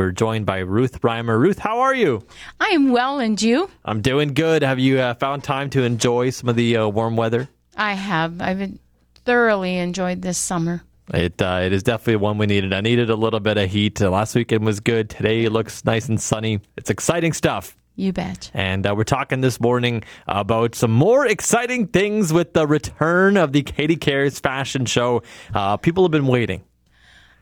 We're joined by Ruth Reimer. Ruth, how are you? I am well, and you? I'm doing good. Have you uh, found time to enjoy some of the uh, warm weather? I have. I've thoroughly enjoyed this summer. It uh, it is definitely one we needed. I needed a little bit of heat. Uh, last weekend was good. Today looks nice and sunny. It's exciting stuff. You bet. And uh, we're talking this morning about some more exciting things with the return of the Katie Cares fashion show. Uh, people have been waiting.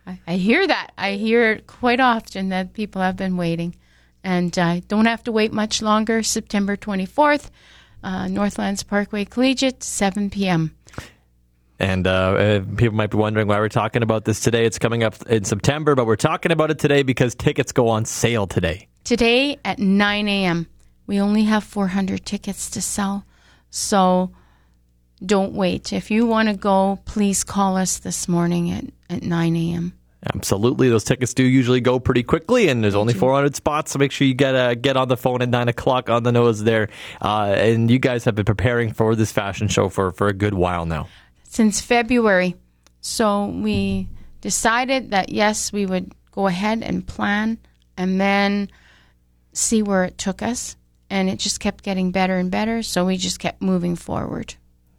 I, I hear that. I hear it quite often that people have been waiting. And I don't have to wait much longer. September 24th, uh, Northlands Parkway Collegiate, 7 p.m. And uh, uh, people might be wondering why we're talking about this today. It's coming up in September, but we're talking about it today because tickets go on sale today. Today at 9 a.m. We only have 400 tickets to sell. So don't wait. If you want to go, please call us this morning at, at 9 a.m. Absolutely, those tickets do usually go pretty quickly, and there's only 400 spots, so make sure you get uh, get on the phone at nine o'clock on the nose there. Uh, and you guys have been preparing for this fashion show for for a good while now. Since February, so we decided that yes, we would go ahead and plan, and then see where it took us, and it just kept getting better and better. So we just kept moving forward.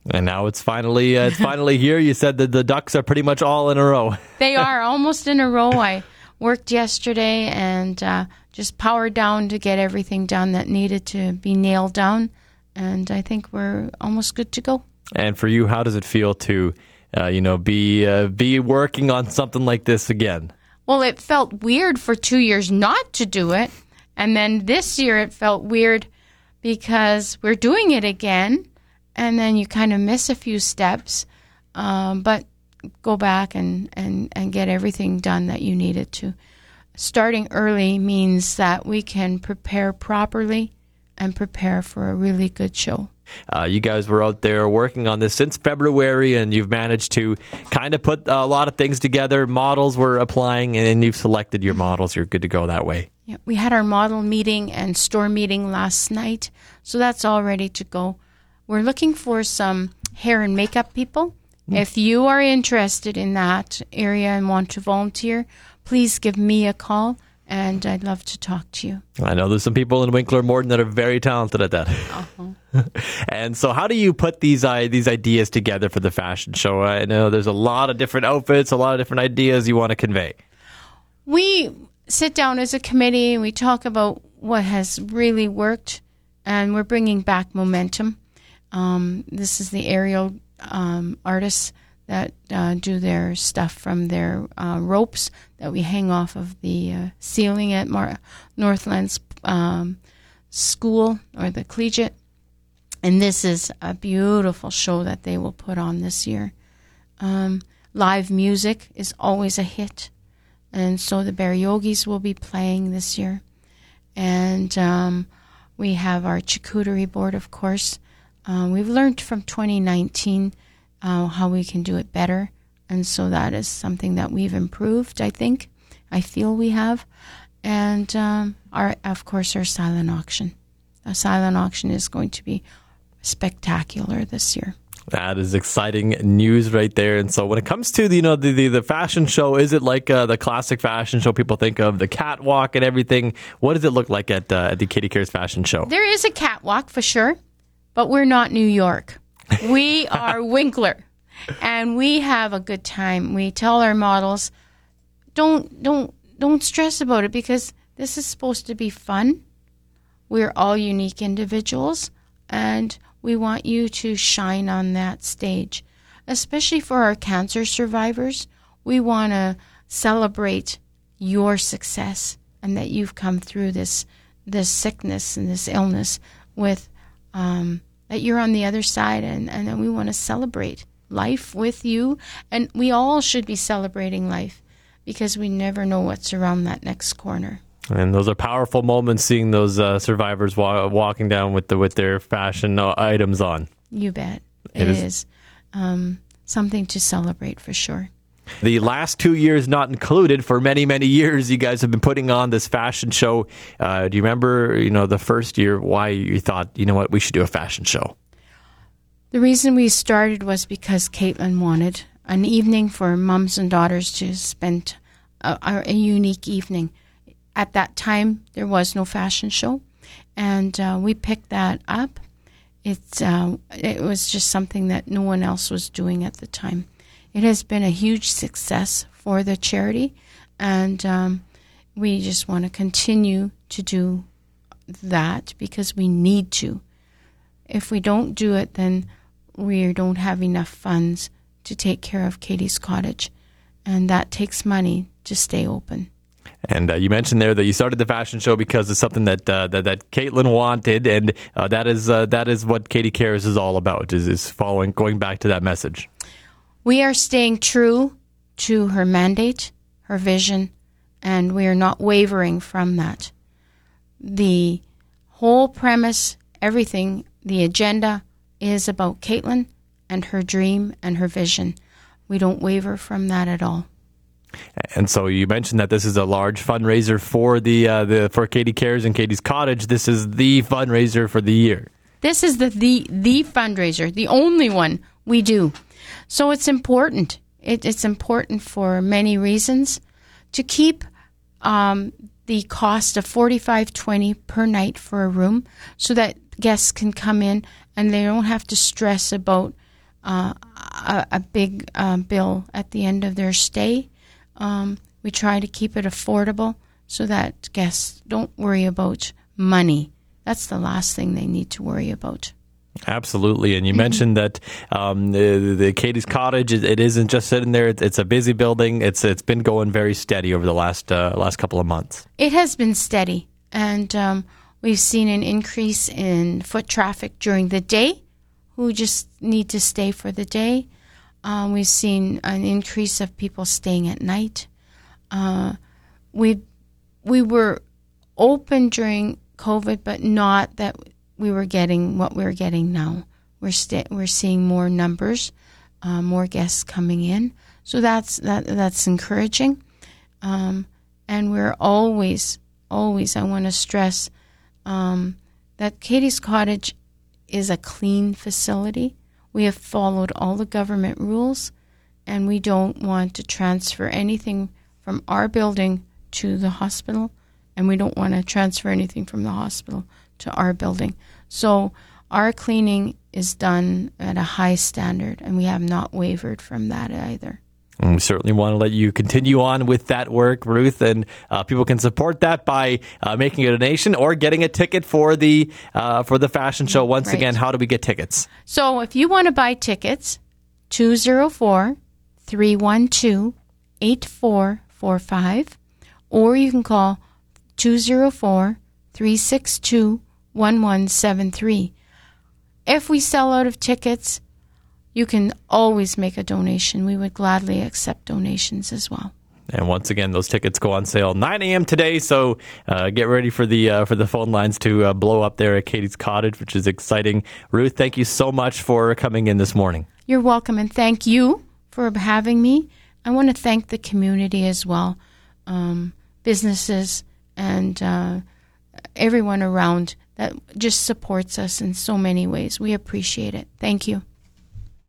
And now it's finally uh, it's finally here. You said that the ducks are pretty much all in a row. They are almost in a row. I worked yesterday and uh, just powered down to get everything done that needed to be nailed down, and I think we're almost good to go. And for you, how does it feel to, uh, you know, be uh, be working on something like this again? Well, it felt weird for two years not to do it, and then this year it felt weird because we're doing it again and then you kind of miss a few steps, um, but go back and, and, and get everything done that you needed to. Starting early means that we can prepare properly and prepare for a really good show. Uh, you guys were out there working on this since February, and you've managed to kind of put a lot of things together. Models were applying, and you've selected your models. You're good to go that way. Yeah, we had our model meeting and store meeting last night, so that's all ready to go. We're looking for some hair and makeup people. If you are interested in that area and want to volunteer, please give me a call and I'd love to talk to you. I know there's some people in Winkler Morden that are very talented at that. Uh-huh. and so, how do you put these uh, these ideas together for the fashion show? I know there's a lot of different outfits, a lot of different ideas you want to convey. We sit down as a committee and we talk about what has really worked, and we're bringing back momentum. Um, this is the aerial um, artists that uh, do their stuff from their uh, ropes that we hang off of the uh, ceiling at Mar- Northlands um, School or the Collegiate. And this is a beautiful show that they will put on this year. Um, live music is always a hit. And so the Yogis will be playing this year. And um, we have our charcuterie board, of course. Uh, we've learned from 2019 uh, how we can do it better. And so that is something that we've improved, I think. I feel we have. And um, our, of course, our silent auction. A silent auction is going to be spectacular this year. That is exciting news right there. And so, when it comes to the, you know the, the, the fashion show, is it like uh, the classic fashion show people think of, the catwalk and everything? What does it look like at, uh, at the Katie Cares fashion show? There is a catwalk for sure but we're not New York. We are Winkler, and we have a good time. We tell our models, don't don't don't stress about it because this is supposed to be fun. We're all unique individuals, and we want you to shine on that stage, especially for our cancer survivors. We want to celebrate your success and that you've come through this this sickness and this illness with um, that you're on the other side and, and we want to celebrate life with you. And we all should be celebrating life because we never know what's around that next corner. And those are powerful moments seeing those uh, survivors wa- walking down with the with their fashion uh, items on. You bet. it, it is, is um, something to celebrate for sure. The last two years not included, for many many years, you guys have been putting on this fashion show. Uh, do you remember, you know, the first year why you thought, you know what, we should do a fashion show? The reason we started was because Caitlin wanted an evening for moms and daughters to spend a, a unique evening. at that time, there was no fashion show, and uh, we picked that up. It's uh, it was just something that no one else was doing at the time. It has been a huge success for the charity, and um, we just want to continue to do that because we need to. If we don't do it, then we don't have enough funds to take care of Katie's Cottage, and that takes money to stay open. And uh, you mentioned there that you started the fashion show because it's something that uh, that, that Caitlin wanted, and uh, that is uh, that is what Katie Cares is all about. Is is following, going back to that message. We are staying true to her mandate, her vision, and we are not wavering from that. The whole premise, everything, the agenda is about Caitlin and her dream and her vision. We don't waver from that at all. And so you mentioned that this is a large fundraiser for the uh, the for Katie Cares and Katie's Cottage. This is the fundraiser for the year. This is the the, the fundraiser, the only one we do. So it's important. It, it's important for many reasons to keep um, the cost of forty five twenty per night for a room, so that guests can come in and they don't have to stress about uh, a, a, big uh, bill at the end of their stay. Um, we try to keep it affordable so that guests don't worry about money. That's the last thing they need to worry about. Absolutely, and you mentioned that um, the, the, Katie's Cottage it, it isn't just sitting there; it's, it's, a busy building. It's it's been going very steady over the last uh, last couple of months. It has been steady, and um, we've seen an increase in foot traffic during the day, who just need to stay for the day. Um, we've seen an increase of people staying at night. Uh, we we were open during COVID, but not that we were getting what we're getting now. We're st- we're seeing more numbers, uh, more guests coming in, so that's that that's encouraging. Um, and we're always always I want to stress um, that Katie's Cottage is a clean facility. We have followed all the government rules, and we don't want to transfer anything from our building to the hospital, and we don't want to transfer anything from the hospital to our building. So our cleaning is done at a high standard, and we have not wavered from that either. And we certainly want to let you continue on with that work, Ruth. And uh, people can support that by uh, making a donation or getting a ticket for the uh, for the fashion show. Once right. again, how do we get tickets? So if you want to buy tickets, 204 312 8445, or you can call 204 362 1173. If we sell out of tickets, you can always make a donation. We would gladly accept donations as well. And once again, those tickets go on sale 9 a.m. today. So uh, get ready for the uh, for the phone lines to uh, blow up there at Katie's Cottage, which is exciting. Ruth, thank you so much for coming in this morning. You're welcome, and thank you for having me. I want to thank the community as well, um, businesses and uh, everyone around that just supports us in so many ways. We appreciate it. Thank you.